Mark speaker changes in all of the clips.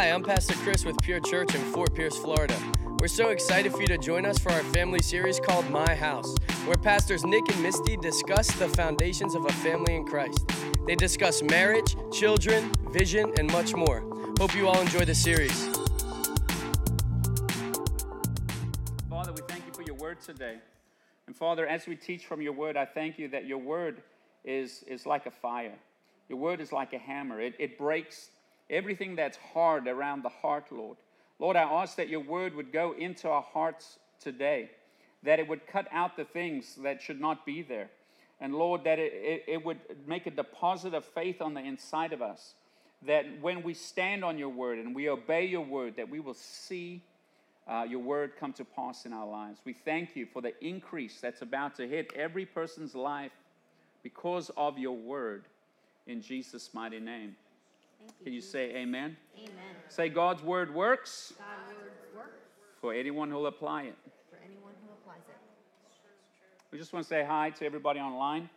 Speaker 1: Hi, I'm Pastor Chris with Pure Church in Fort Pierce, Florida. We're so excited for you to join us for our family series called My House, where pastors Nick and Misty discuss the foundations of a family in Christ. They discuss marriage, children, vision, and much more. Hope you all enjoy the series.
Speaker 2: Father, we thank you for your word today. And Father, as we teach from your word, I thank you that your word is, is like a fire. Your word is like a hammer. It, it breaks everything that's hard around the heart, Lord. Lord, I ask that your word would go into our hearts today, that it would cut out the things that should not be there. And Lord, that it, it, it would make a deposit of faith on the inside of us, that when we stand on your word and we obey your word, that we will see uh, your word come to pass in our lives. We thank you for the increase that's about to hit every person's life because of your word in Jesus' mighty name. Can you say amen?
Speaker 3: Amen.
Speaker 2: Say God's word works
Speaker 3: God's word works
Speaker 2: for anyone who'll apply it.
Speaker 3: for anyone who applies it.
Speaker 2: We just want to say hi to everybody online.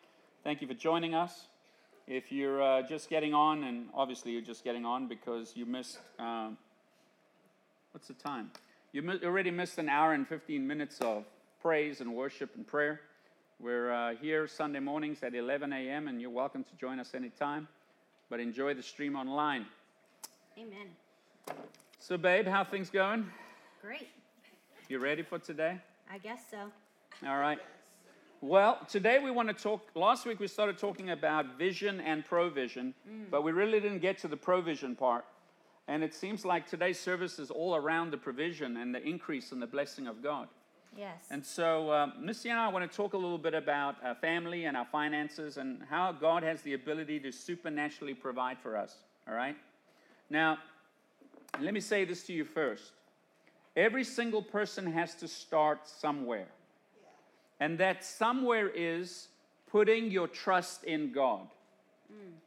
Speaker 2: Thank you for joining us. If you're uh, just getting on, and obviously you're just getting on because you missed, um, what's the time? You mi- already missed an hour and 15 minutes of praise and worship and prayer. We're uh, here Sunday mornings at 11 a.m., and you're welcome to join us anytime. But enjoy the stream online.
Speaker 3: Amen.
Speaker 2: So, babe, how things going?
Speaker 3: Great.
Speaker 2: You ready for today?
Speaker 3: I guess so.
Speaker 2: All right. Well, today we want to talk. Last week we started talking about vision and provision, mm. but we really didn't get to the provision part. And it seems like today's service is all around the provision and the increase and the blessing of God.
Speaker 3: Yes.
Speaker 2: And so, um, Misty and I want to talk a little bit about our family and our finances and how God has the ability to supernaturally provide for us. All right? Now, let me say this to you first. Every single person has to start somewhere. And that somewhere is putting your trust in God.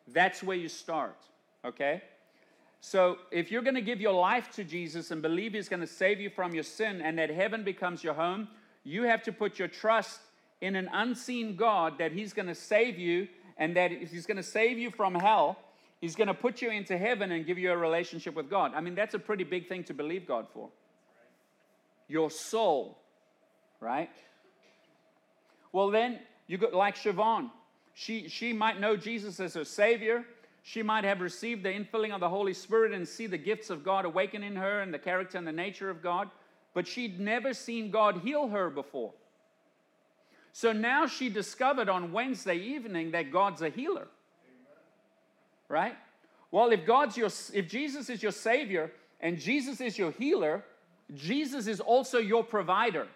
Speaker 2: That's where you start, okay? So if you're going to give your life to Jesus and believe He's going to save you from your sin and that heaven becomes your home, you have to put your trust in an unseen God that He's going to save you and that He's going to save you from hell. He's going to put you into heaven and give you a relationship with God. I mean, that's a pretty big thing to believe God for. Your soul, right? Well, then you got like Siobhan. She, she might know Jesus as her Savior. She might have received the infilling of the Holy Spirit and see the gifts of God awaken in her and the character and the nature of God, but she'd never seen God heal her before. So now she discovered on Wednesday evening that God's a healer. Right? Well, if God's your if Jesus is your savior and Jesus is your healer, Jesus is also your provider.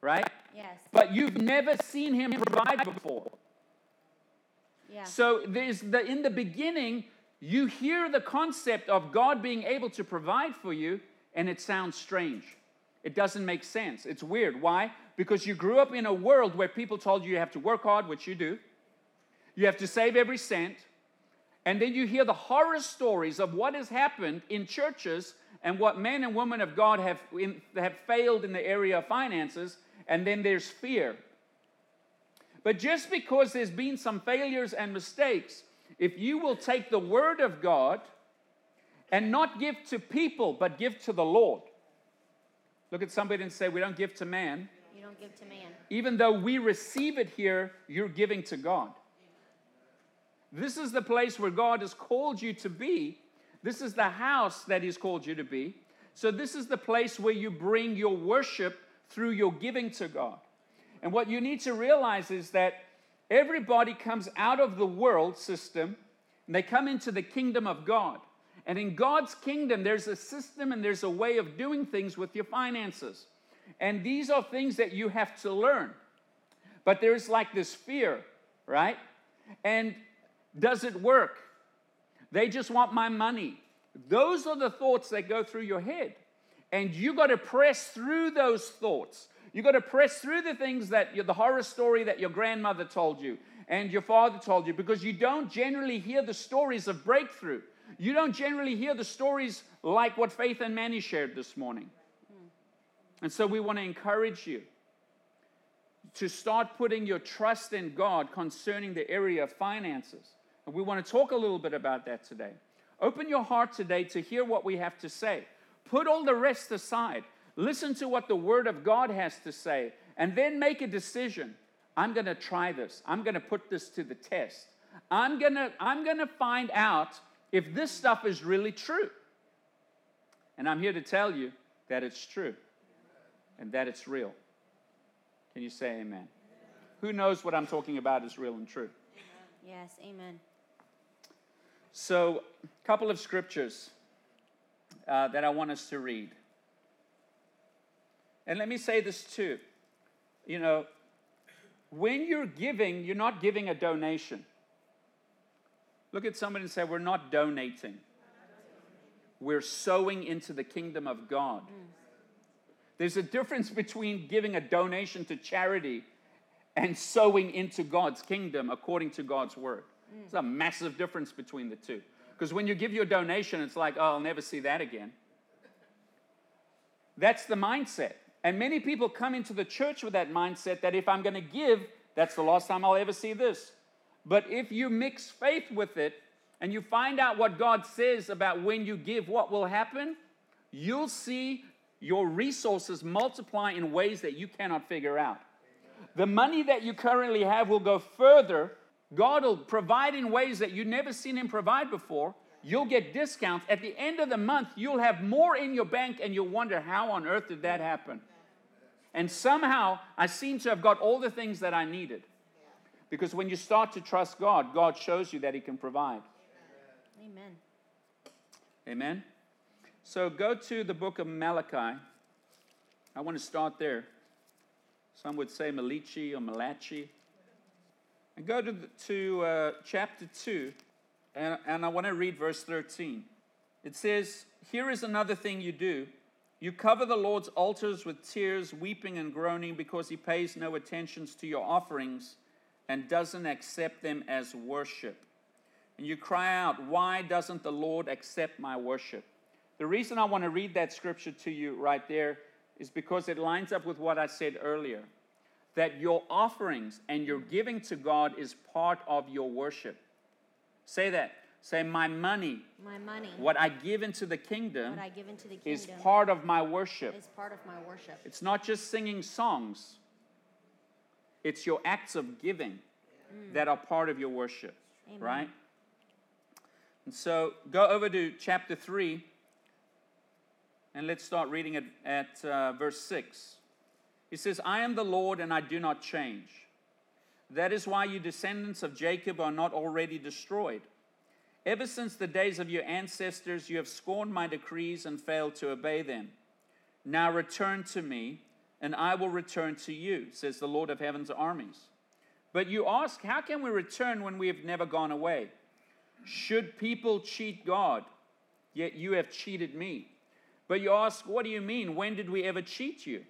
Speaker 2: Right?
Speaker 3: yes.
Speaker 2: But you've never seen him provide before. So there's the in the beginning, you hear the concept of God being able to provide for you, and it sounds strange. It doesn't make sense. It's weird. Why? Because you grew up in a world where people told you you have to work hard, which you do. You have to save every cent. And then you hear the horror stories of what has happened in churches and what men and women of God have, in, have failed in the area of finances. And then there's fear. But just because there's been some failures and mistakes, if you will take the word of God and not give to people, but give to the Lord. Look at somebody and say, We don't give to man.
Speaker 3: you don't give to man.
Speaker 2: Even though we receive it here, you're giving to God. This is the place where God has called you to be. This is the house that He's called you to be. So, this is the place where you bring your worship through your giving to God. And what you need to realize is that everybody comes out of the world system and they come into the kingdom of God. And in God's kingdom, there's a system and there's a way of doing things with your finances. And these are things that you have to learn. But there's like this fear, right? And does it work? They just want my money. Those are the thoughts that go through your head. And you got to press through those thoughts. You got to press through the things that the horror story that your grandmother told you and your father told you because you don't generally hear the stories of breakthrough. You don't generally hear the stories like what Faith and Manny shared this morning. And so we want to encourage you to start putting your trust in God concerning the area of finances. And we want to talk a little bit about that today. Open your heart today to hear what we have to say. Put all the rest aside. Listen to what the Word of God has to say, and then make a decision. I'm going to try this. I'm going to put this to the test. I'm going to I'm going to find out if this stuff is really true. And I'm here to tell you that it's true and that it's real. Can you say amen? amen? Who knows what I'm talking about is real and true?
Speaker 3: Yes, amen.
Speaker 2: So, a couple of scriptures uh, that I want us to read. And let me say this too. You know, when you're giving, you're not giving a donation. Look at somebody and say, We're not donating. We're sowing into the kingdom of God. Mm. There's a difference between giving a donation to charity and sowing into God's kingdom according to God's word. Mm. There's a massive difference between the two. Because when you give your donation, it's like, oh, I'll never see that again. That's the mindset. And many people come into the church with that mindset that if I'm going to give, that's the last time I'll ever see this. But if you mix faith with it and you find out what God says about when you give, what will happen, you'll see your resources multiply in ways that you cannot figure out. The money that you currently have will go further. God will provide in ways that you've never seen Him provide before. You'll get discounts. At the end of the month, you'll have more in your bank and you'll wonder, how on earth did that happen? And somehow, I seem to have got all the things that I needed. Because when you start to trust God, God shows you that He can provide.
Speaker 3: Amen.
Speaker 2: Amen. So go to the book of Malachi. I want to start there. Some would say Malichi or Malachi. And go to, the, to uh, chapter 2, and, and I want to read verse 13. It says, Here is another thing you do. You cover the Lord's altars with tears, weeping and groaning, because he pays no attention to your offerings and doesn't accept them as worship. And you cry out, Why doesn't the Lord accept my worship? The reason I want to read that scripture to you right there is because it lines up with what I said earlier that your offerings and your giving to God is part of your worship. Say that. Say, my money,
Speaker 3: My money,
Speaker 2: what I give into the kingdom,
Speaker 3: what I give into the kingdom.
Speaker 2: is part of my worship.
Speaker 3: is part of my worship.
Speaker 2: It's not just singing songs, it's your acts of giving that are part of your worship,
Speaker 3: Amen.
Speaker 2: right? And so go over to chapter 3 and let's start reading it at uh, verse 6. He says, I am the Lord and I do not change. That is why you descendants of Jacob are not already destroyed. Ever since the days of your ancestors, you have scorned my decrees and failed to obey them. Now return to me, and I will return to you, says the Lord of heaven's armies. But you ask, How can we return when we have never gone away? Should people cheat God? Yet you have cheated me. But you ask, What do you mean? When did we ever cheat you?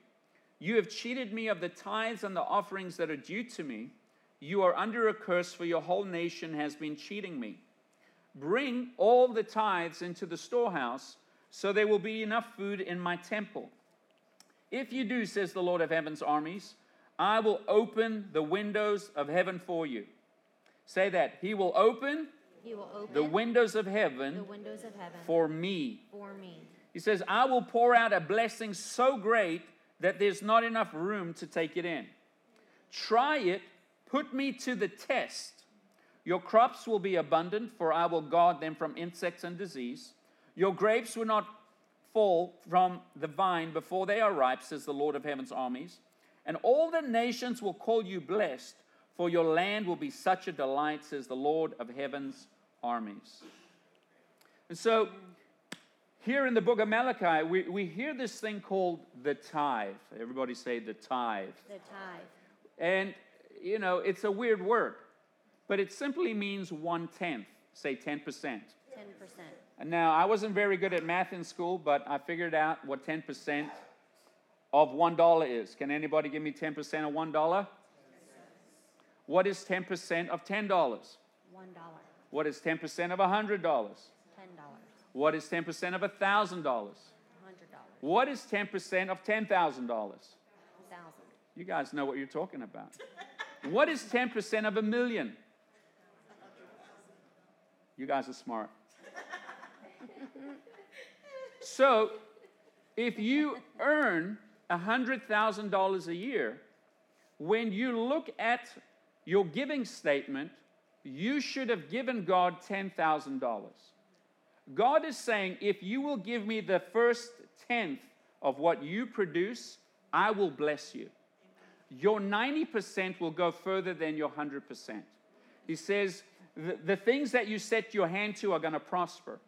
Speaker 2: You have cheated me of the tithes and the offerings that are due to me. You are under a curse, for your whole nation has been cheating me. Bring all the tithes into the storehouse, so there will be enough food in my temple. If you do, says the Lord of heaven's armies, I will open the windows of heaven for you. Say that. He will open
Speaker 3: He will open
Speaker 2: the windows of
Speaker 3: the
Speaker 2: heaven
Speaker 3: windows of heaven
Speaker 2: for me.
Speaker 3: for me.
Speaker 2: He says, I will pour out a blessing so great that there's not enough room to take it in. Try it, put me to the test. Your crops will be abundant, for I will guard them from insects and disease. Your grapes will not fall from the vine before they are ripe, says the Lord of heaven's armies. And all the nations will call you blessed, for your land will be such a delight, says the Lord of heaven's armies. And so, here in the book of Malachi, we, we hear this thing called the tithe. Everybody say the tithe.
Speaker 3: The tithe.
Speaker 2: And, you know, it's a weird word, but it simply means one tenth. Say 10%.
Speaker 3: 10%.
Speaker 2: And now, I wasn't very good at math in school, but I figured out what 10% of $1 is. Can anybody give me 10% of $1? What is 10% of $10?
Speaker 3: $1.
Speaker 2: What is 10% of $100?
Speaker 3: $10.
Speaker 2: What is 10% of $1,000?
Speaker 3: $100.
Speaker 2: What is 10% of $10,000?
Speaker 3: 1000
Speaker 2: You guys know what you're talking about. what is 10% of a million? You guys are smart. So, if you earn $100,000 a year, when you look at your giving statement, you should have given God $10,000. God is saying, if you will give me the first tenth of what you produce, I will bless you. Your 90% will go further than your 100%. He says, the, things that you set your hand to are going to prosper.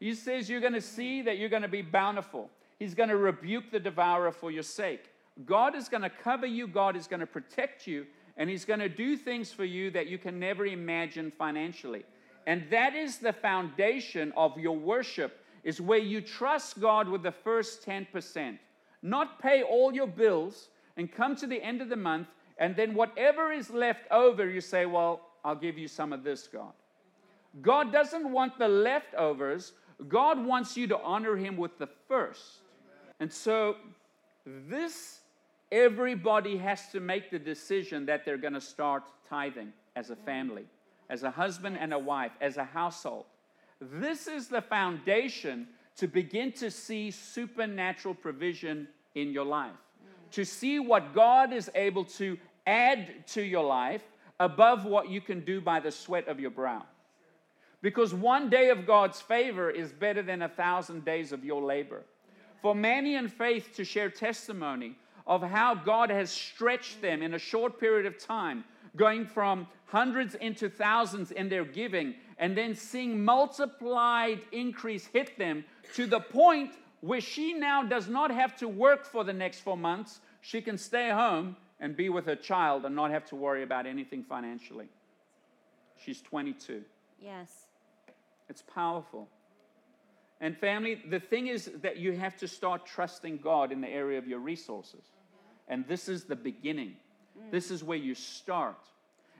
Speaker 2: He says, you're going to see that you're going to be bountiful. He's going to rebuke the devourer for your sake. God is going to cover you, God is going to protect you, and He's going to do things for you that you can never imagine financially. And that is the foundation of your worship, is where you trust God with the first 10%. Not pay all your bills and come to the end of the month, and then whatever is left over, you say, Well, I'll give you some of this, God. God doesn't want the leftovers. God wants you to honor Him with the first. And so, this, everybody has to make the decision that they're going to start tithing as a family, as a husband and a wife, as a household. This is the foundation to begin to see supernatural provision in your life, to see what God is able to add to your life above what you can do by the sweat of your brow. Because one day of God's favor is better than a thousand days of your labor. For Manny in Faith to share testimony of how God has stretched them in a short period of time, going from hundreds into thousands in their giving, and then seeing multiplied increase hit them to the point where she now does not have to work for the next four months. She can stay home and be with her child and not have to worry about anything financially. She's 22.
Speaker 3: Yes.
Speaker 2: It's powerful. And family, the thing is that you have to start trusting God in the area of your resources. Mm-hmm. And this is the beginning. Mm. This is where you start.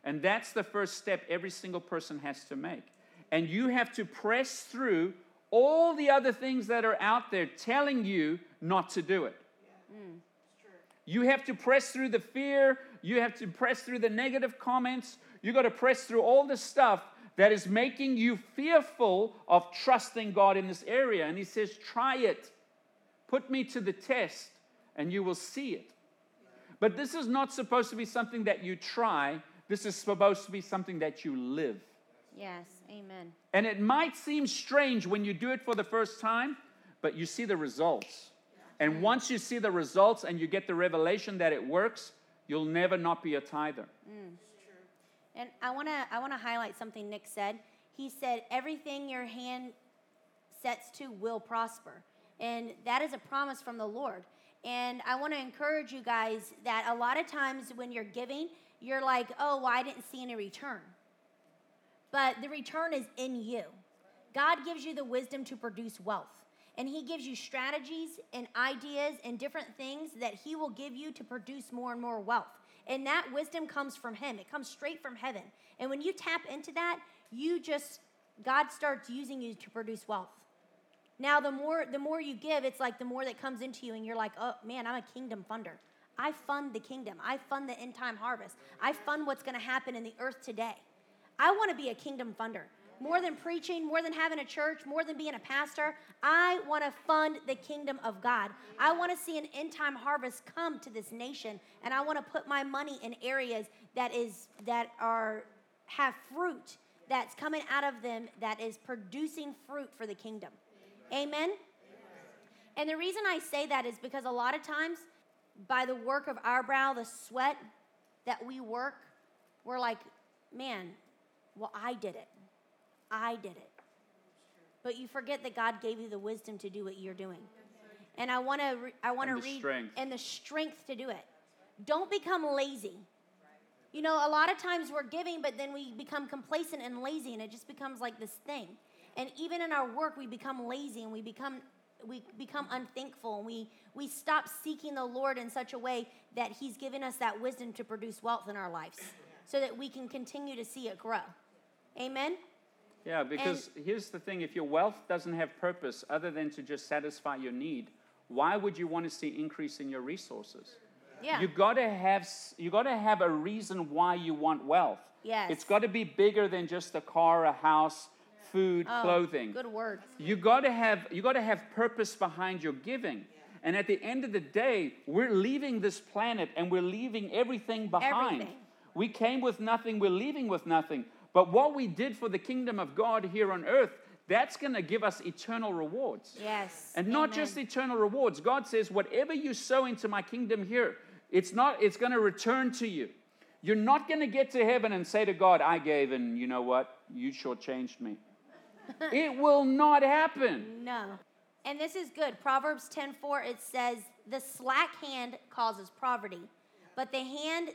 Speaker 2: And that's the first step every single person has to make. And you have to press through all the other things that are out there telling you not to do it. Mm. You have to press through the fear, you have to press through the negative comments, you got to press through all the stuff that is making you fearful of trusting God in this area. And He says, Try it. Put me to the test, and you will see it. But this is not supposed to be something that you try, this is supposed to be something that you live.
Speaker 3: Yes. Amen.
Speaker 2: And it might seem strange when you do it for the first time, but you see the results. And once you see the results and you get the revelation that it works, you'll never not be a tither. Mm.
Speaker 3: And I want to I want to highlight something Nick said. He said everything your hand sets to will prosper. And that is a promise from the Lord. And I want to encourage you guys that a lot of times when you're giving, you're like, "Oh, well, I didn't see any return." But the return is in you. God gives you the wisdom to produce wealth. And He gives you strategies and ideas and different things that He will give you to produce more and more wealth. And that wisdom comes from Him, it comes straight from heaven. And when you tap into that, you just, God starts using you to produce wealth. Now, the more the more you give, it's like the more that comes into you, and you're like, oh man, I'm a kingdom funder. I fund the kingdom. I fund the end time harvest. I fund what's going to happen in the earth today. I want to be a kingdom funder. More than preaching, more than having a church, more than being a pastor, I want to fund the kingdom of God. I want to see an end time harvest come to this nation, and I want to put my money in areas that is that are have fruit that's coming out of them that is producing fruit for the kingdom. Amen. And the reason I say that is because a lot of times, by the work of our brow, the sweat that we work, we're like, man, well, I did it. I did it. But you forget that God gave you the wisdom to do what you're doing. And I want to re- I want to
Speaker 2: And the
Speaker 3: read
Speaker 2: strength.
Speaker 3: and the strength to do it. Don't become lazy. You know, a lot of times we're giving, but then we become complacent and lazy, and it just becomes like this thing. And even in our work, we become lazy and we become we become unthankful and we we stop seeking the Lord in such a way that He's given us that wisdom to produce wealth in our lives, so that we can continue to see it grow. Amen.
Speaker 2: Yeah, because here's the thing if your wealth doesn't have purpose other than to just satisfy your need, why would you want to see increase in your resources?
Speaker 3: Yeah.
Speaker 2: You gotta have you gotta have a reason why you want wealth.
Speaker 3: Yes.
Speaker 2: It's got to be bigger than just a car, a house, food,
Speaker 3: Oh,
Speaker 2: clothing.
Speaker 3: Good word.
Speaker 2: You got to have you got to have purpose behind your giving. And at the end of the day, we're leaving this planet and we're leaving everything behind.
Speaker 3: Everything.
Speaker 2: We came with nothing, we're leaving with nothing. But what we did for the kingdom of God here on earth, that's going to give us eternal rewards.
Speaker 3: Yes.
Speaker 2: And not
Speaker 3: Amen.
Speaker 2: just eternal rewards. God says, whatever you sow into my kingdom here, it's not, it's going to return to you. You're not going to get to heaven and say to God, I gave, and you know what? You shortchanged me. it will not happen.
Speaker 3: No. And this is good. Proverbs 10:4 it says, "The slack hand causes poverty, but the hand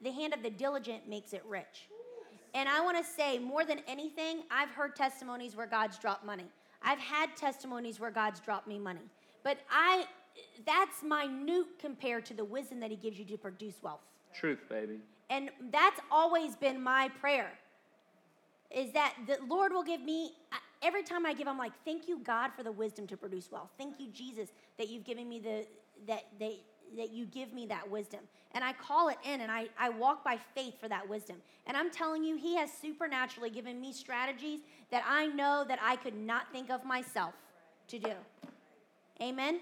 Speaker 3: the hand of the diligent makes it rich." And I want to say more than anything, I've heard testimonies where God's dropped money. I've had testimonies where God's dropped me money. But I that's minute compared to the wisdom that he gives you to produce wealth.
Speaker 2: Truth, baby.
Speaker 3: And that's always been my prayer. Is that the Lord will give me every time I give, I'm like, thank you, God, for the wisdom to produce wealth. Thank you, Jesus, that you've given me the that that that you give me that wisdom. And I call it in and I, I walk by faith for that wisdom. And I'm telling you, He has supernaturally given me strategies that I know that I could not think of myself to do. Amen?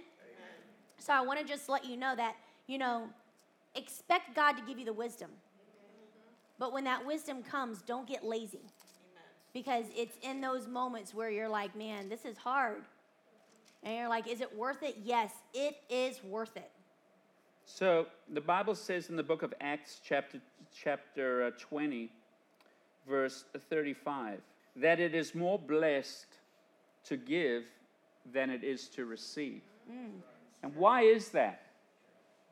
Speaker 3: So I want to just let you know that, you know, expect God to give you the wisdom. But when that wisdom comes, don't get lazy. Because it's in those moments where you're like, man, this is hard. And you're like, is it worth it? Yes, it is worth it.
Speaker 2: So the Bible says in the book of Acts, chapter, chapter uh, 20, verse 35, that it is more blessed to give than it is to receive. And why is that?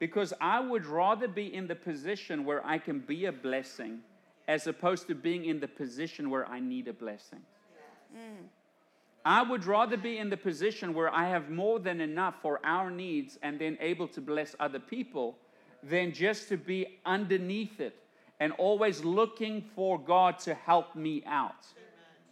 Speaker 2: Because I would rather be in the position where I can be a blessing as opposed to being in the position where I need a blessing. I would rather be in the position where I have more than enough for our needs and then able to bless other people than just to be underneath it and always looking for God to help me out.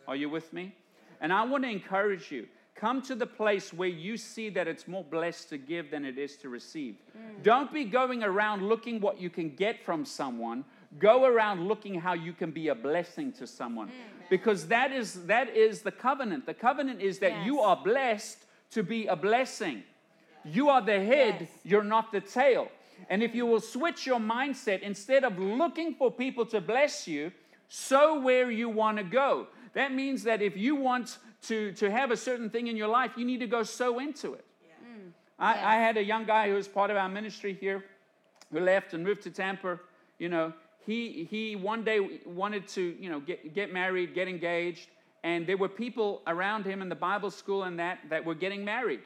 Speaker 2: Are you with me? And I want to encourage you come to the place where you see that it's more blessed to give than it is to receive. Mm. Don't be going around looking what you can get from someone. Go around looking how you can be a blessing to someone. Mm. Because that is that is the covenant. The covenant is that you are blessed to be a blessing. You are the head,
Speaker 3: Yes.
Speaker 2: you're not the tail. And if you will switch your mindset, instead of looking for people to bless you, sow where you want to go. That means that if you want to, to have a certain thing in your life, you need to go sow into it. I, mm. I had a young guy who was part of our ministry here who left and moved to Tampa. You know, he, he one day wanted to, you know, get, get married, get engaged, and there were people around him in the Bible school and that that were getting married.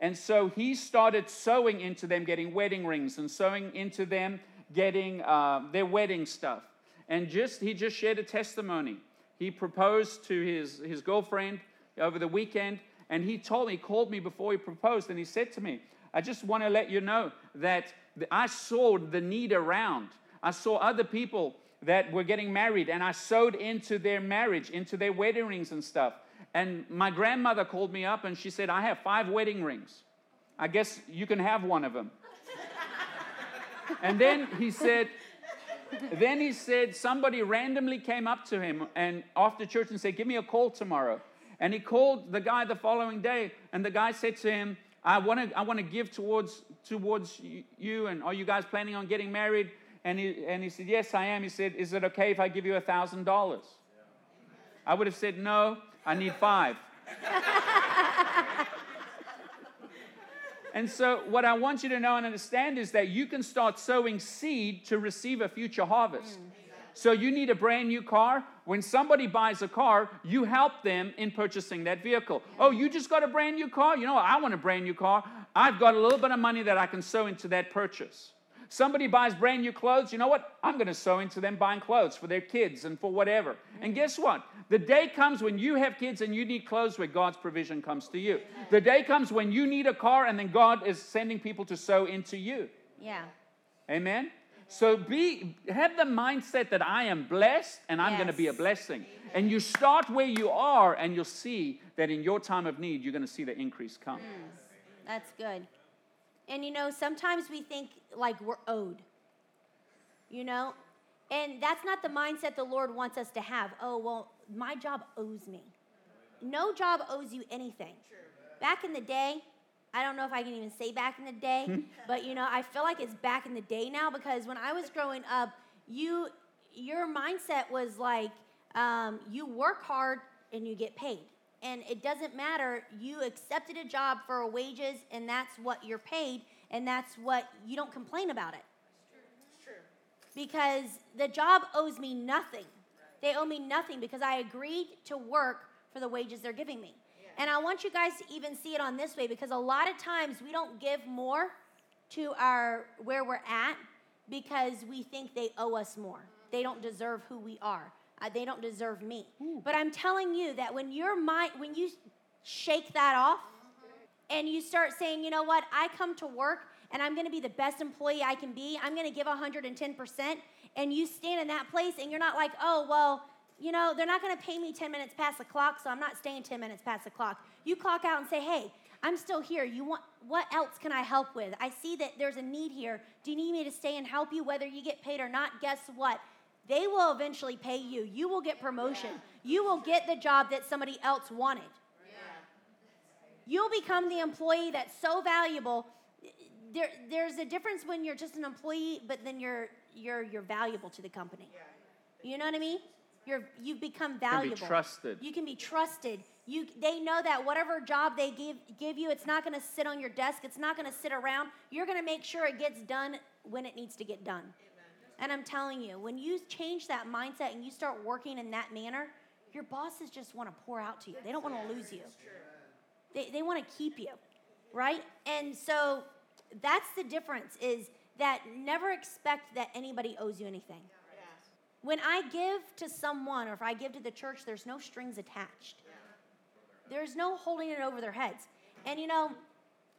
Speaker 2: And so he started sowing into them getting wedding rings and sowing into them getting uh, their wedding stuff. And just he just shared a testimony. He proposed to his, his girlfriend over the weekend, and he told me, he called me before he proposed, and he said to me, I just want to let you know that I saw the need around. I saw other people that were getting married, and I sowed into their marriage, into their wedding rings and stuff. And my grandmother called me up and she said, I have five wedding rings. I guess you can have one of them. and then he said, then he said, somebody randomly came up to him and after church and said, Give me a call tomorrow. And he called the guy the following day, and the guy said to him, I want to I want to give towards towards you, and are you guys planning on getting married? And he and he said, Yes, I am. He said, Is it okay if I give you a thousand dollars? I would have said, No, I need five. And so, what I want you to know and understand is that you can start sowing seed to receive a future harvest. Mm. So, you need a brand new car. When somebody buys a car, you help them in purchasing that vehicle. Oh, you just got a brand new car? You know, what? I want a brand new car. I've got a little bit of money that I can sow into that purchase. Somebody buys brand new clothes, you know what? I'm going to sow into them buying clothes for their kids and for whatever. And mm. guess what? The day comes when you have kids and you need clothes where God's provision comes to you. The day comes when you need a car and then God is sending people to sow into you.
Speaker 3: Yeah.
Speaker 2: Amen. So be have the mindset that I am blessed and I'm going to be a blessing. And you start where you are and you'll see that in your time of need you're going to see the increase come. Mm.
Speaker 3: That's good. And you know, sometimes we think like we're owed. You know? And that's not the mindset the Lord wants us to have. Oh, well, my job owes me. No job owes you anything. Back in the day, I don't know if I can even say back in the day, but you know, I feel like it's back in the day now because when I was growing up, you your mindset was like um, you work hard and you get paid. And it doesn't matter, you accepted a job for wages and that's what you're paid and that's what you don't complain about it. Because the job owes me nothing. They owe me nothing because I agreed to work for the wages they're giving me. And I want you guys to even see it on this way because a lot of times we don't give more to our where we're at because we think they owe us more. They don't deserve who we are. Uh, they don't deserve me. But I'm telling you that when your mind when you shake that off and you start saying, "You know what? I come to work and I'm going to be the best employee I can be. I'm going to give 110%." And you stand in that place and you're not like, "Oh, well, you know, they're not going to pay me 10 minutes past the clock, so I'm not staying 10 minutes past the clock. You clock out and say, hey, I'm still here. You want what else can I help with? I see that there's a need here. Do you need me to stay and help you whether you get paid or not? Guess what? They will eventually pay you. You will get promotion. You will get the job that somebody else wanted. You'll become the employee that's so valuable. There, there's a difference when you're just an employee, but then you're you're you're valuable to the company. You know what I mean? You're you've become
Speaker 2: Can
Speaker 3: valuable.
Speaker 2: be trusted.
Speaker 3: You can be trusted. You they know that whatever job they give give you, it's not going to sit on your desk. It's not going to sit around. You're going to make sure it gets done when it needs to get done. And I'm telling you, when you change that mindset and you start working in that manner, your bosses just want to pour out to you. They don't want to lose you. They, they want to keep you, right? And so that's the difference is that never expect that anybody owes you anything. When I give to someone or if I give to the church, there's no strings attached. There's no holding it over their heads. And you know,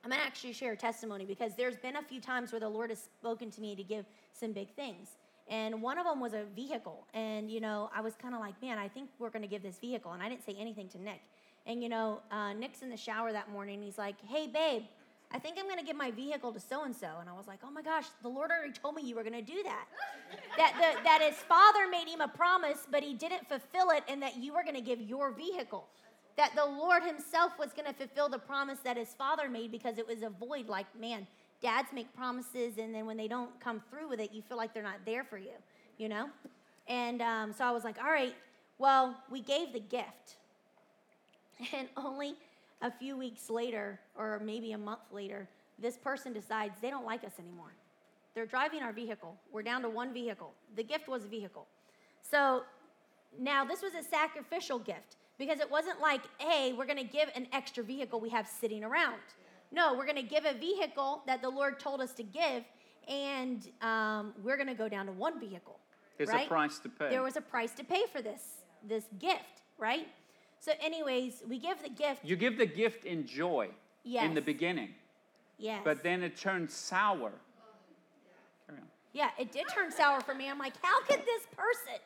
Speaker 3: I'm gonna actually share a testimony because there's been a few times where the Lord has spoken to me to give some big things. And one of them was a vehicle. And you know, I was kind of like, man, I think we're gonna give this vehicle. And I didn't say anything to Nick. And you know, uh, Nick's in the shower that morning. He's like, hey, babe, I think I'm gonna give my vehicle to so and so. And I was like, oh my gosh, the Lord already told me you were gonna do that. that, the, that his father made him a promise, but he didn't fulfill it, and that you were gonna give your vehicle. That the Lord himself was gonna fulfill the promise that his father made because it was a void. Like, man, dads make promises, and then when they don't come through with it, you feel like they're not there for you, you know? And um, so I was like, all right, well, we gave the gift. And only a few weeks later, or maybe a month later, this person decides they don't like us anymore. They're driving our vehicle. We're down to one vehicle. The gift was a vehicle. So now this was a sacrificial gift because it wasn't like, hey, we're going to give an extra vehicle we have sitting around. No, we're going to give a vehicle that the Lord told us to give, and um, we're going to go down to one vehicle.
Speaker 2: There's
Speaker 3: right?
Speaker 2: a price to pay.
Speaker 3: There was a price to pay for this this gift, right? So, anyways, we give the gift.
Speaker 2: you give the gift in joy yes. in the beginning,
Speaker 3: Yes.
Speaker 2: but then it turns sour. Carry on.
Speaker 3: Yeah, it did turn sour for me. I'm like, how could this person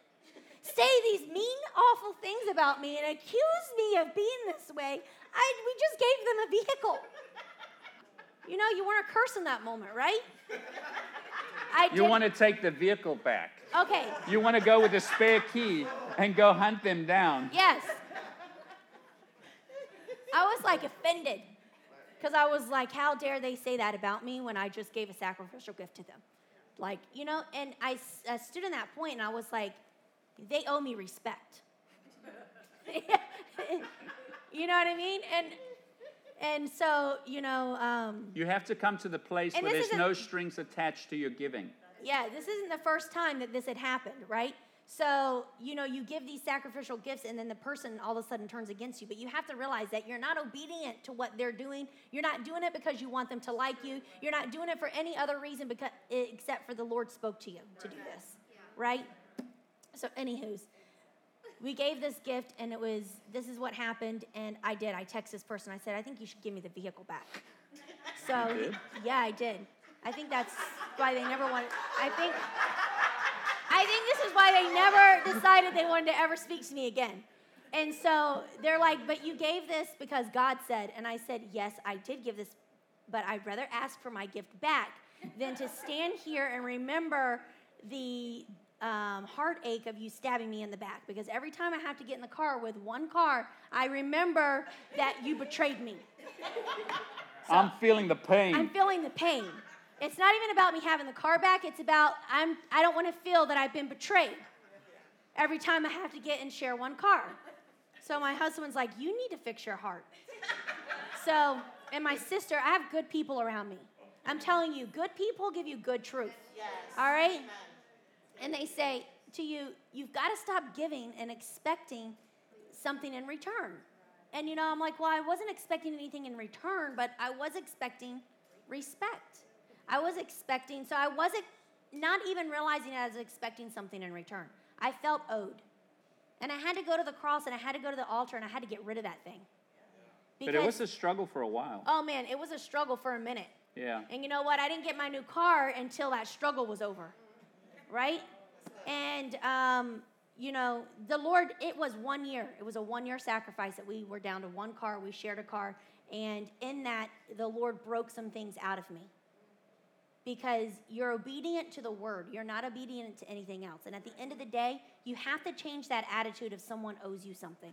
Speaker 3: say these mean, awful things about me and accuse me of being this way? I we just gave them a vehicle. You know, you weren't a curse in that moment, right? I
Speaker 2: You
Speaker 3: did-
Speaker 2: want to take the vehicle back.
Speaker 3: Okay.
Speaker 2: You want to go with a spare key and go hunt them down.
Speaker 3: Yes. I was like offended because I was like, how dare they say that about me when I just gave a sacrificial gift to them? Like, you know, and I stood in that point and I was like, they owe me respect. you know what I mean? And and so, you know, um,
Speaker 2: You have to come to the place where there's no strings attached to your giving.
Speaker 3: yeah, this isn't the first time that this had happened, right? So, you know, you give these sacrificial gifts and then the person all of a sudden turns against you. But you have to realize that you're not obedient to what they're doing. You're not doing it because you want them to like you. You're not doing it for any other reason because, except for the Lord spoke to you to do this, right? So, anywho's, we gave this gift and it was, this is what happened. And I did. I texted this person. I said, I think you should give me the vehicle back. So, yeah, I did. I think that's why they never wanted, I think. I think this is why they never decided they wanted to ever speak to me again. And so they're like, but you gave this because God said. And I said, yes, I did give this, but I'd rather ask for my gift back than to stand here and remember the um, heartache of you stabbing me in the back because every time I have to get in the car with one car, I remember that you betrayed me.
Speaker 2: I'm feeling the pain.
Speaker 3: I'm feeling the pain. It's not even about me having the car back. It's about I'm I don't want to feel that I've been betrayed every time I have to get and share one car. So my husband's like, "You need to fix your heart." So, and my sister, I have good people around me. I'm telling you, good people give you good truth.
Speaker 4: Yes.
Speaker 3: All right? And they say to you, you've got to stop giving and expecting something in return. And you know, I'm like, well, I wasn't expecting anything in return, but I was expecting respect. I was expecting, so I wasn't not even realizing I was expecting something in return. I felt owed. And I had to go to the cross and I had to go to the altar and I had to get rid of that thing.
Speaker 2: but it was a struggle for a while.
Speaker 3: oh man, it was a struggle for a minute.
Speaker 2: Yeah.
Speaker 3: And you know what? I didn't get my new car until that struggle was over, right? And um, you know, the Lord. It was one year. It was a one-year sacrifice that we were down to one car. We shared a car, and in that, the Lord broke some things out of me. Because you're obedient to the word, you're not obedient to anything else. And at the end of the day, you have to change that attitude if someone owes you something.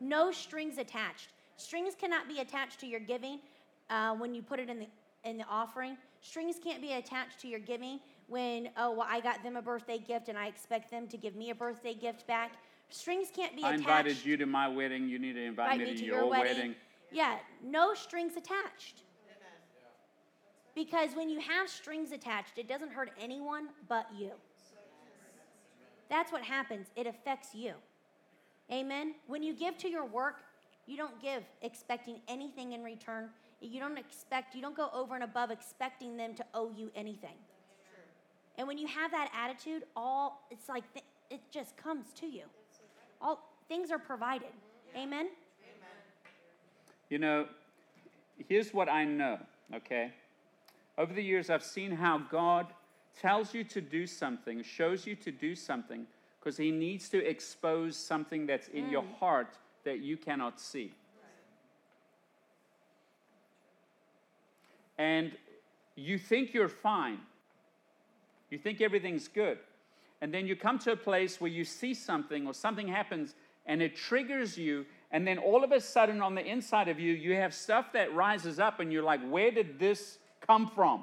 Speaker 3: No strings attached. Strings cannot be attached to your giving uh, when you put it in the in the offering. Strings can't be attached to your giving when oh well I got them a birthday gift and I expect them to give me a birthday gift back. Strings can't be
Speaker 2: I
Speaker 3: attached.
Speaker 2: I invited you to my wedding. You need to invite me, to, your, wedding.
Speaker 3: Yeah, no strings attached. Because when you have strings attached, it doesn't hurt anyone but you. That's what happens. It affects you. Amen. When you give to your work, you don't give expecting anything in return. You don't expect, you don't go over and above expecting them to owe you anything. And when you have that attitude, all it's like th- it just comes to you. All things are provided. Amen.
Speaker 2: You know, here's what I know, okay? Over the years, I've seen how God tells you to do something, shows you to do something, because He needs to expose something that's in your mm. heart that you cannot see. And you think you're fine, you think everything's good. And then you come to a place where you see something or something happens and it triggers you. And then all of a sudden, on the inside of you, you have stuff that rises up and you're like, where did this come from?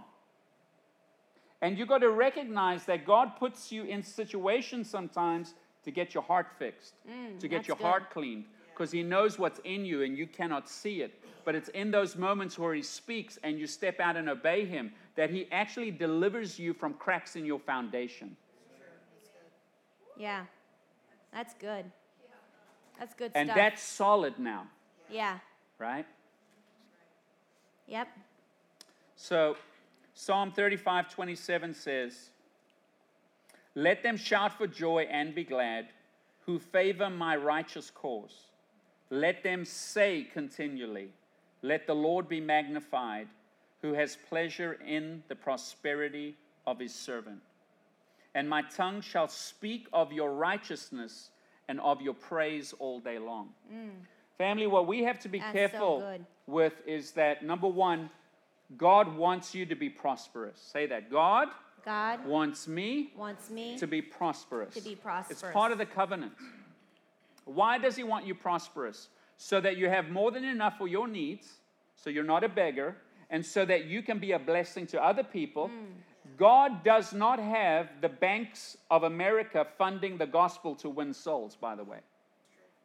Speaker 2: And you've got to recognize that God puts you in situations sometimes to get your heart fixed, mm, to get your
Speaker 3: good.
Speaker 2: heart cleaned, because He knows what's in you and you cannot see it. But it's in those moments where He speaks and you step out and obey Him that He actually delivers you from cracks in your foundation.
Speaker 3: Yeah. That's good. That's good
Speaker 2: And
Speaker 3: stuff.
Speaker 2: that's solid now,
Speaker 3: yeah.
Speaker 2: right?
Speaker 3: Yep.
Speaker 2: So, Psalm 35 27 says, Let them shout for joy and be glad who favor my righteous cause. Let them say continually, Let the Lord be magnified, who has pleasure in the prosperity of his servant. And my tongue shall speak of your righteousness and of your praise all day long. Mm. Family, what we have to be
Speaker 3: That's
Speaker 2: careful
Speaker 3: good.
Speaker 2: with is that number one, God wants you to be prosperous. Say that. God
Speaker 3: God
Speaker 2: wants me
Speaker 3: wants me
Speaker 2: to be prosperous.
Speaker 3: to be prosperous.
Speaker 2: It's part of the covenant. Why does He want you prosperous? So that you have more than enough for your needs, so you're not a beggar, and so that you can be a blessing to other people. Mm. God does not have the banks of America funding the gospel to win souls, by the way.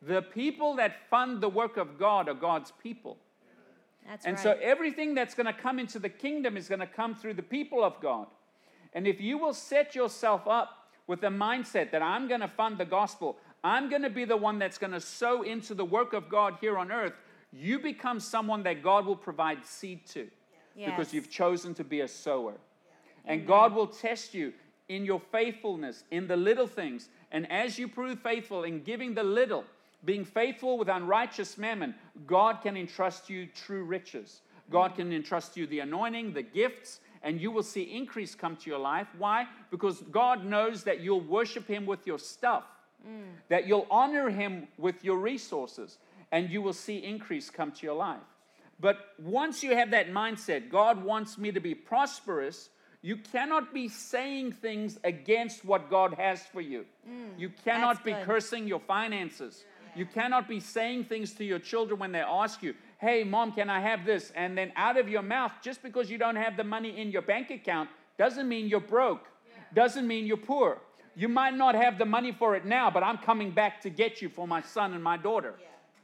Speaker 2: The people that fund the work of God are God's people.
Speaker 3: That's
Speaker 2: And
Speaker 3: right.
Speaker 2: so everything that's going to come into the kingdom is going to come through the people of God. And if you will set yourself up with the mindset that I'm going to fund the gospel, I'm going to be the one that's going to sow into the work of God here on earth, you become someone that God will provide seed to because you've chosen to be a sower. And God will test you in your faithfulness in the little things. And as you prove faithful in giving the little, being faithful with unrighteous mammon, God can entrust you true riches. God can entrust you the anointing, the gifts, and you will see increase come to your life. Why? Because God knows that you'll worship Him with your stuff, mm. that you'll honor Him with your resources, and you will see increase come to your life. But once you have that mindset, God wants me to be prosperous, You cannot be saying things against what God has for you. Mm, you cannot be
Speaker 3: good.
Speaker 2: cursing your finances. You cannot be saying things to your children when they ask you, Hey, mom, can I have this? And then out of your mouth, just because you don't have the money in your bank account, doesn't mean you're broke, doesn't mean you're poor. You might not have the money for it now, but I'm coming back to get you for my son and my daughter.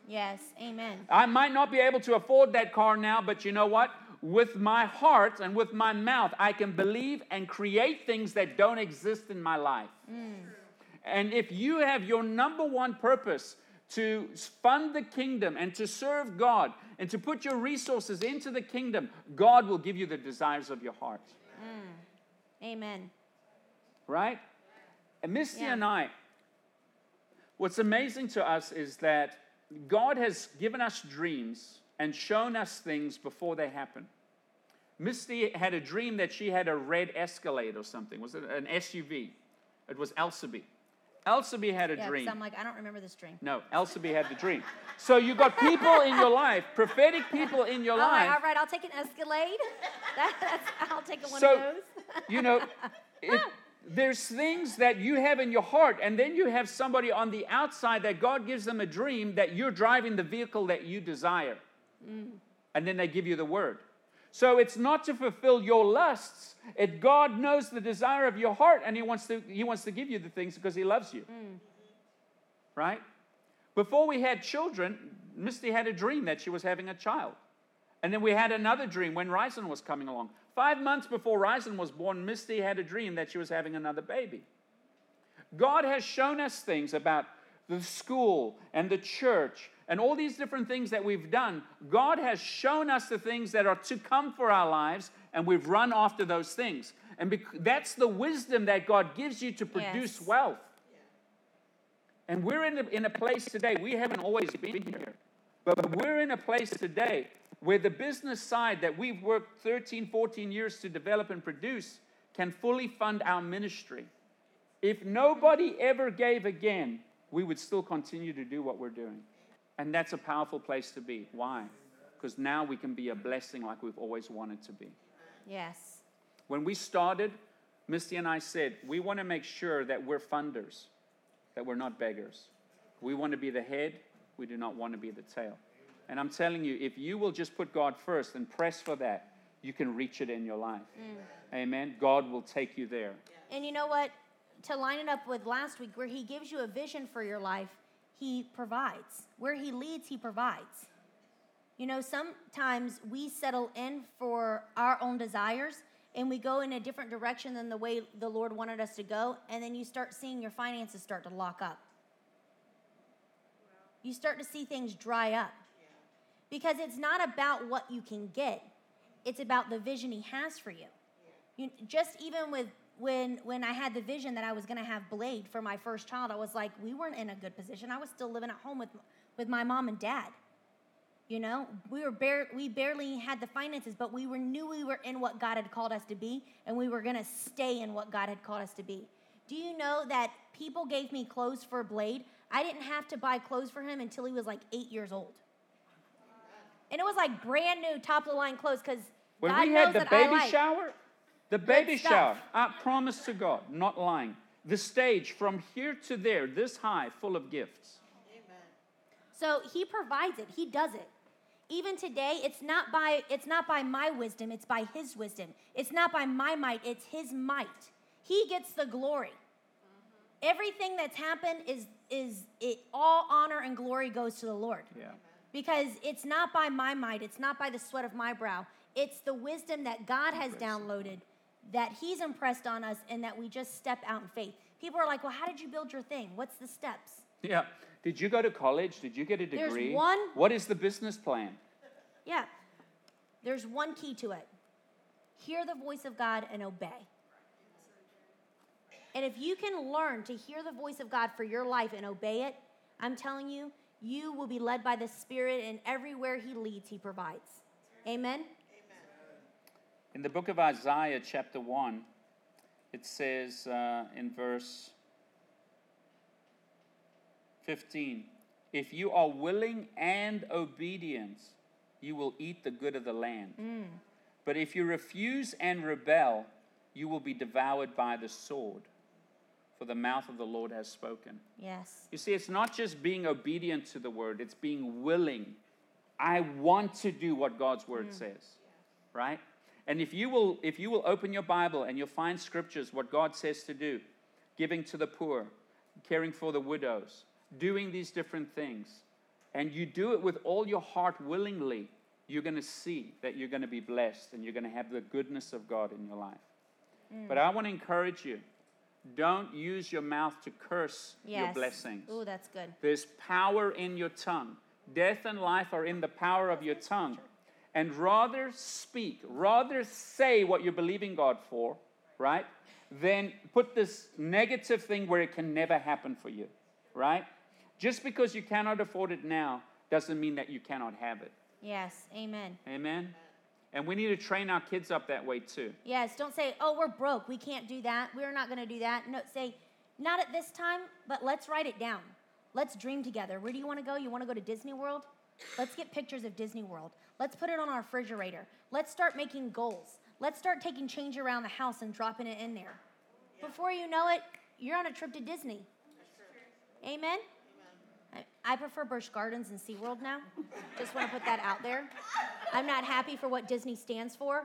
Speaker 3: Yes. Amen.
Speaker 2: I might not be able to afford that car now, but you know what? With my heart and with my mouth, I can believe and create things that don't exist in my life. Mm. And if you have your number one purpose to fund the kingdom and to serve God and to put your resources into the kingdom, God will give you the desires of your heart. Mm.
Speaker 3: Amen.
Speaker 2: Right? And Misty
Speaker 3: Yeah.
Speaker 2: and I, what's amazing to us is that God has given us dreams and shown us things before they happen. Misty had a dream that she had a red Escalade or something. Was it an SUV? It was Elsabe. Elsabe had a
Speaker 3: Yeah,
Speaker 2: dream.
Speaker 3: I'm like, I don't remember this dream.
Speaker 2: No, Elsabe had the dream. So you got people in your life, prophetic people in your
Speaker 3: All right,
Speaker 2: life.
Speaker 3: all right, I'll take an Escalade. That, I'll take one
Speaker 2: So,
Speaker 3: of those.
Speaker 2: you know, it, there's things that you have in your heart, and then you have somebody on the outside that God gives them a dream that you're driving the vehicle that you desire. Mm. And then they give you the word. So it's not to fulfill your lusts. It God knows the desire of your heart, and He wants to He wants to give you the things because He loves you. Mm. Right? Before we had children, Misty had a dream that she was having a child. And then we had another dream when Ryzen was coming along. Five months before Ryzen was born, Misty had a dream that she was having another baby. God has shown us things about the school and the church and all these different things that we've done. God has shown us the things that are to come for our lives, and we've run after those things. And bec- that's the wisdom that God gives you to produce
Speaker 3: Yes.
Speaker 2: wealth. And we're in a, in a place today, we haven't always been here, but we're in a place today where the business side that we've worked 13, 14 years to develop and produce can fully fund our ministry. If nobody ever gave again, we would still continue to do what we're doing. And that's a powerful place to be. Why? Because now we can be a blessing like we've always wanted to be.
Speaker 3: Yes.
Speaker 2: When we started, Misty and I said, we want to make sure that we're funders, that we're not beggars. We want to be the head, we do not want to be the tail. And I'm telling you, if you will just put God first and press for that, you can reach it in your life. Mm. Amen. God will take you there.
Speaker 3: And you know what? To line it up with last week, where he gives you a vision for your life, he provides. Where he leads, he provides. You know, sometimes we settle in for our own desires and we go in a different direction than the way the Lord wanted us to go, and then you start seeing your finances start to lock up. You start to see things dry up. Because it's not about what you can get, it's about the vision he has for you. You, just even with when when I had the vision that I was going to have Blade for my first child, I was like, we weren't in a good position. I was still living at home with with my mom and dad. You know, we were bare, we barely had the finances, but we were knew we were in what God had called us to be, and we were going to stay in what God had called us to be. Do you know that people gave me clothes for Blade? I didn't have to buy clothes for him until he was like eight years old, and it was like brand new, top of the line clothes because
Speaker 2: When
Speaker 3: God
Speaker 2: we
Speaker 3: knows
Speaker 2: had the
Speaker 3: that I
Speaker 2: baby
Speaker 3: like.
Speaker 2: shower, the baby shower, I promise to God, not lying, the stage from here to there, this high, full of gifts. Amen.
Speaker 3: So he provides it. He does it. Even today, it's not by it's not by my wisdom, it's by his wisdom. It's not by my might, it's his might. He gets the glory. Mm-hmm. Everything that's happened is is it all honor and glory goes to the Lord.
Speaker 2: Yeah.
Speaker 3: Because it's not by my might, it's not by the sweat of my brow. It's the wisdom that God has downloaded that he's impressed on us and that we just step out in faith. People are like, "Well, how did you build your thing? What's the steps?"
Speaker 2: Yeah. Did you go to college? Did you get a degree?
Speaker 3: There's one-
Speaker 2: What is the business plan?
Speaker 3: Yeah. There's one key to it hear the voice of God and obey. And if you can learn to hear the voice of God for your life and obey it, I'm telling you, you will be led by the Spirit, and everywhere He leads, He provides. Amen?
Speaker 2: In the book of Isaiah, chapter 1, it says uh, in verse 15 If you are willing and obedient, you will eat the good of the land. But if you refuse and rebel, you will be devoured by the sword, for the mouth of the Lord has spoken.
Speaker 3: Yes.
Speaker 2: You see, it's not just being obedient to the word, it's being willing. I want to do what God's word mm. says. Right? And if you will if you will open your Bible and you'll find scriptures what God says to do, giving to the poor, caring for the widows, doing these different things, and you do it with all your heart willingly, you're going to see that you're going to be blessed and you're going to have the goodness of God in your life. But mm. I want to encourage you don't use your mouth to curse your blessings.
Speaker 3: Oh, that's good.
Speaker 2: There's power in your tongue. Death and life are in the power of your tongue. And rather speak, rather say what you're believing God for, right? Then put this negative thing where it can never happen for you, right? Just because you cannot afford it now doesn't mean that you cannot have it.
Speaker 3: Yes. Amen.
Speaker 2: Amen? And we need to train our kids up that way too.
Speaker 3: Yes. Don't say, oh, we're broke. We can't do that. We're not going to do that. No, say, not at this time, but let's write it down. Let's dream together. Where do you want to go? You want to go to Disney World? Let's get pictures of Disney World. Let's put it on our refrigerator. Let's start making goals. Let's start taking change around the house and dropping it in there. Before you know it, you're on a trip to Disney. Amen? I, prefer Busch Gardens and SeaWorld now. Just want to put that out there. I'm not happy for what Disney stands for.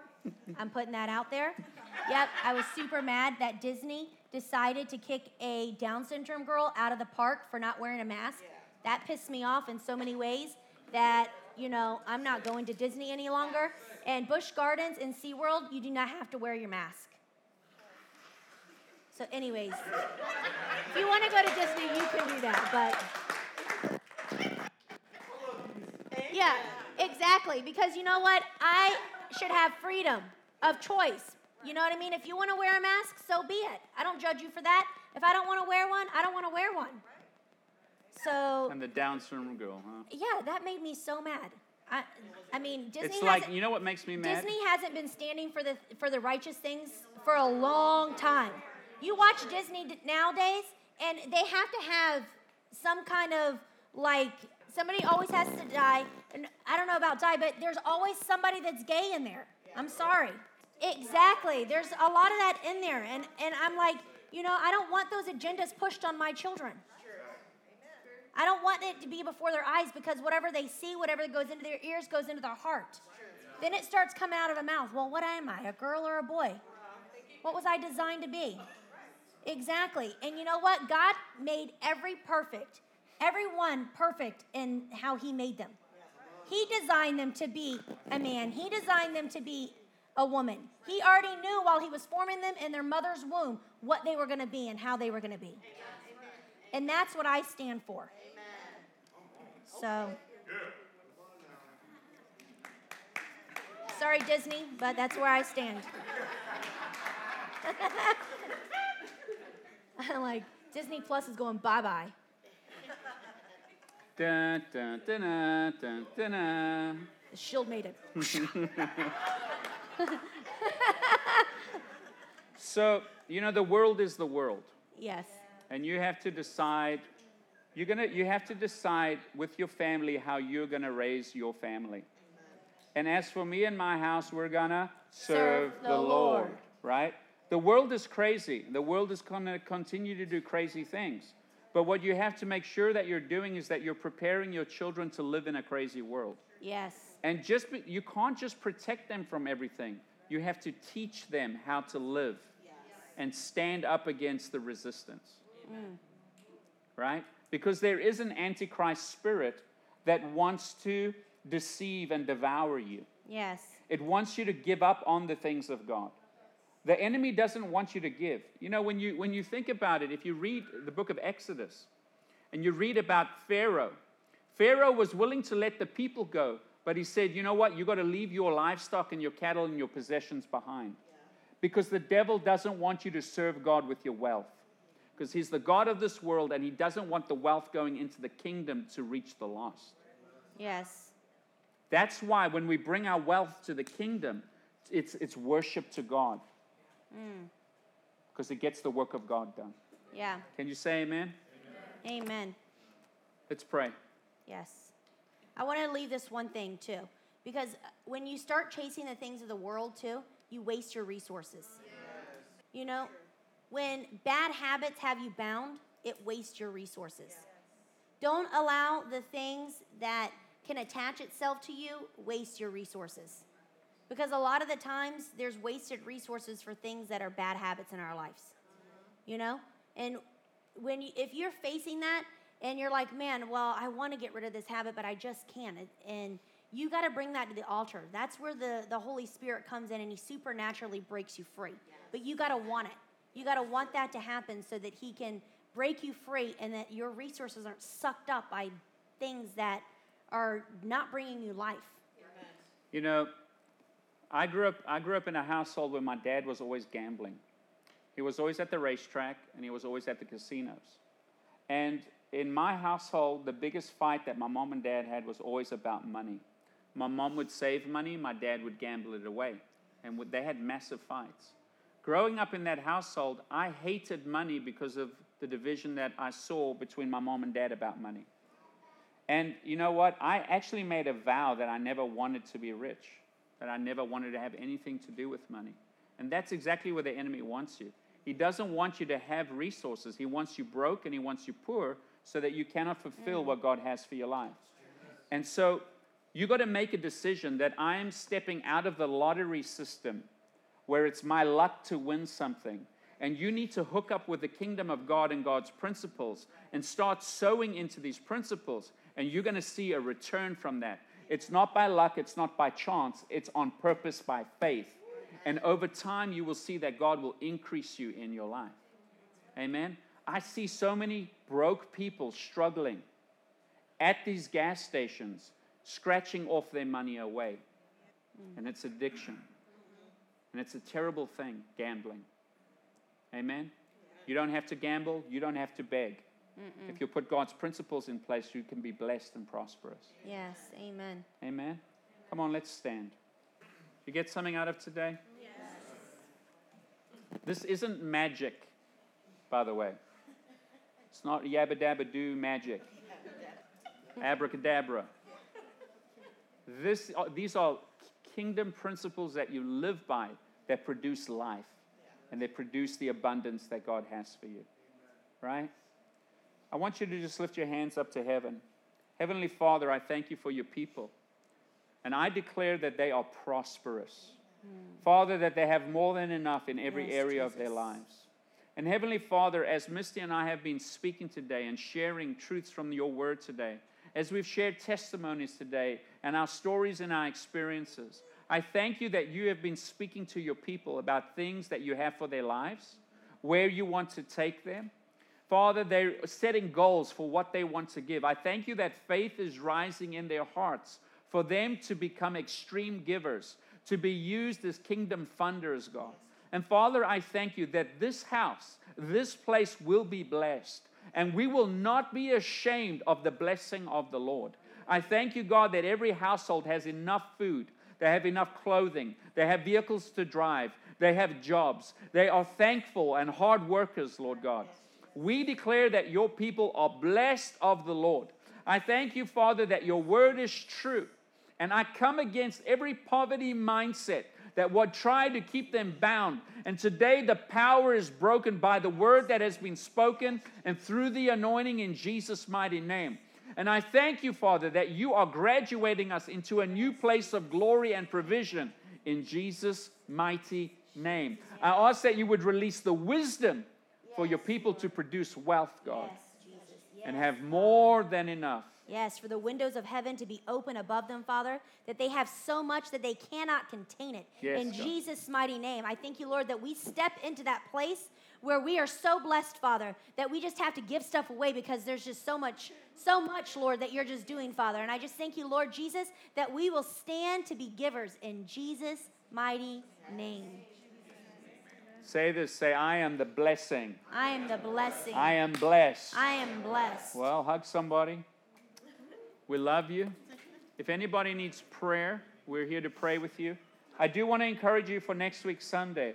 Speaker 3: I'm putting that out there. Yep, I was super mad that Disney decided to kick a Down syndrome girl out of the park for not wearing a mask. That pissed me off in so many ways that, you know, I'm not going to Disney any longer. And Busch Gardens and SeaWorld, you do not have to wear your mask. So, anyways, if you want to go to Disney, you can do that. But yeah, exactly. Because you know what? I should have freedom of choice. You know what I mean? If you want to wear a mask, so be it. I don't judge you for that. If I don't want to wear one, I don't want to wear one. So
Speaker 2: And the Down syndrome girl, huh?
Speaker 3: yeah, that made me so mad. I, I mean, Disney
Speaker 2: It's like, you know what makes me mad?
Speaker 3: Disney hasn't been standing for the for the righteous things for a long time. You watch Disney nowadays, and they have to have some kind of like somebody always has to die. And I don't know about die, but there's always somebody that's gay in there. I'm sorry. Exactly. There's a lot of that in there, and and I'm like, you know, I don't want those agendas pushed on my children. I don't want it to be before their eyes because whatever they see, whatever goes into their ears, goes into their heart. Then it starts coming out of a mouth. Well, what am I, a girl or a boy? What was I designed to be? Exactly. And you know what? God made every perfect, everyone perfect in how He made them. He designed them to be a man, He designed them to be a woman. He already knew while He was forming them in their mother's womb what they were going to be and how they were going to be. And that's what I stand for. So. Sorry, Disney, but that's where I stand. I'm like, Disney Plus is going bye bye.
Speaker 2: Dun, dun, dun, dun, dun, dun, dun.
Speaker 3: The shield made it.
Speaker 2: So, you know, the world is the world.
Speaker 3: Yes.
Speaker 2: And you have to decide, you're gonna, you have to decide with your family how you're gonna raise your family. And as for me and my house, we're gonna serve,
Speaker 3: the
Speaker 2: the, Lord,
Speaker 3: Lord.
Speaker 2: right? The world is crazy. The world is gonna continue to do crazy things. But what you have to make sure that you're doing is that you're preparing your children to live in a crazy world.
Speaker 3: Yes.
Speaker 2: And just be, you can't just protect them from everything. You have to teach them how to live and stand up against the resistance. Mm. Right? Because there is an antichrist spirit that wants to deceive and devour you.
Speaker 3: Yes.
Speaker 2: It wants you to give up on the things of God. The enemy doesn't want you to give. You know, when you when you think about it, if you read the book of Exodus and you read about Pharaoh, Pharaoh was willing to let the people go, but he said, "You know what? You've got to leave your livestock and your cattle and your possessions behind." Because the devil doesn't want you to serve God with your wealth. Because he's the God of this world and he doesn't want the wealth going into the kingdom to reach the lost.
Speaker 3: Yes.
Speaker 2: That's why when we bring our wealth to the kingdom, it's, it's worship to God. Mm. Because it gets the work of God done.
Speaker 3: Yeah.
Speaker 2: Can you say amen?
Speaker 3: Amen.
Speaker 2: Let's pray.
Speaker 3: Yes. I want to leave this one thing too. Because when you start chasing the things of the world too, you waste your resources. You know, when bad habits have you bound, it wastes your resources. Don't allow the things that can attach itself to you waste your resources. Because a lot of the times there's wasted resources for things that are bad habits in our lives. You know? And when you, if you're facing that and you're like, "Man, well, I want to get rid of this habit, but I just can't." And you got to bring that to the altar. That's where the the Holy Spirit comes in and he supernaturally breaks you free. But you got to want it. You got to want that to happen so that he can break you free and that your resources aren't sucked up by things that are not bringing you life.
Speaker 2: You know, I grew up I grew up in a household where my dad was always gambling. He was always at the racetrack and he was always at the casinos. And in my household, the biggest fight that my mom and dad had was always about money. My mom would save money, my dad would gamble it away. And they had massive fights. Growing up in that household, I hated money because of the division that I saw between my mom and dad about money. And you know what? I actually made a vow that I never wanted to be rich, that I never wanted to have anything to do with money. And that's exactly where the enemy wants you. He doesn't want you to have resources. He wants you broke and he wants you poor so that you cannot fulfill mm. what God has for your life. And so you got to make a decision that I am stepping out of the lottery system where it's my luck to win something. And you need to hook up with the kingdom of God and God's principles and start sowing into these principles. And you're going to see a return from that. It's not by luck, it's not by chance, it's on purpose by faith. And over time, you will see that God will increase you in your life. Amen. I see so many broke people struggling at these gas stations, scratching off their money away. And it's addiction. And it's a terrible thing, gambling. Amen? You don't have to gamble, you don't have to beg. Mm-mm. If you put God's principles in place, you can be blessed and prosperous.
Speaker 3: Yes, amen.
Speaker 2: Amen. Come on, let's stand. You get something out of today? Yes. This isn't magic, by the way. It's not yabba dabba do magic. Abracadabra. This, uh, these are kingdom principles that you live by that produce life and they produce the abundance that God has for you. Right? I want you to just lift your hands up to heaven. Heavenly Father, I thank you for your people. And I declare that they are prosperous. Mm. Father, that they have more than enough in every yes, area Jesus. of their lives. And Heavenly Father, as Misty and I have been speaking today and sharing truths from your word today, as we've shared testimonies today and our stories and our experiences, I thank you that you have been speaking to your people about things that you have for their lives, where you want to take them. Father, they're setting goals for what they want to give. I thank you that faith is rising in their hearts for them to become extreme givers, to be used as kingdom funders, God. And Father, I thank you that this house, this place will be blessed, and we will not be ashamed of the blessing of the Lord. I thank you, God, that every household has enough food they have enough clothing. They have vehicles to drive. They have jobs. They are thankful and hard workers, Lord God. We declare that your people are blessed of the Lord. I thank you, Father, that your word is true. And I come against every poverty mindset that would try to keep them bound. And today the power is broken by the word that has been spoken and through the anointing in Jesus' mighty name. And I thank you, Father, that you are graduating us into a new place of glory and provision in Jesus' mighty name. I ask that you would release the wisdom for your people to produce wealth, God, and have more than enough.
Speaker 3: Yes, for the windows of heaven to be open above them, Father, that they have so much that they cannot contain it. Yes, in God. Jesus' mighty name, I thank you, Lord, that we step into that place where we are so blessed, Father, that we just have to give stuff away because there's just so much, so much, Lord, that you're just doing, Father. And I just thank you, Lord Jesus, that we will stand to be givers in Jesus' mighty name.
Speaker 2: Say this. Say, I am the blessing.
Speaker 3: I am the blessing.
Speaker 2: I am blessed.
Speaker 3: I am blessed.
Speaker 2: Well, hug somebody. We love you. If anybody needs prayer, we're here to pray with you. I do want to encourage you for next week, Sunday.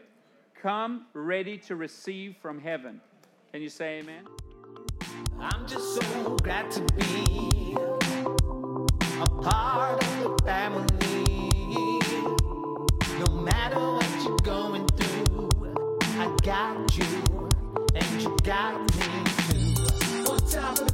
Speaker 2: Come ready to receive from heaven. Can you say amen? I'm just so glad to be a part of the family.
Speaker 5: No matter what you're going got you, and you got me too.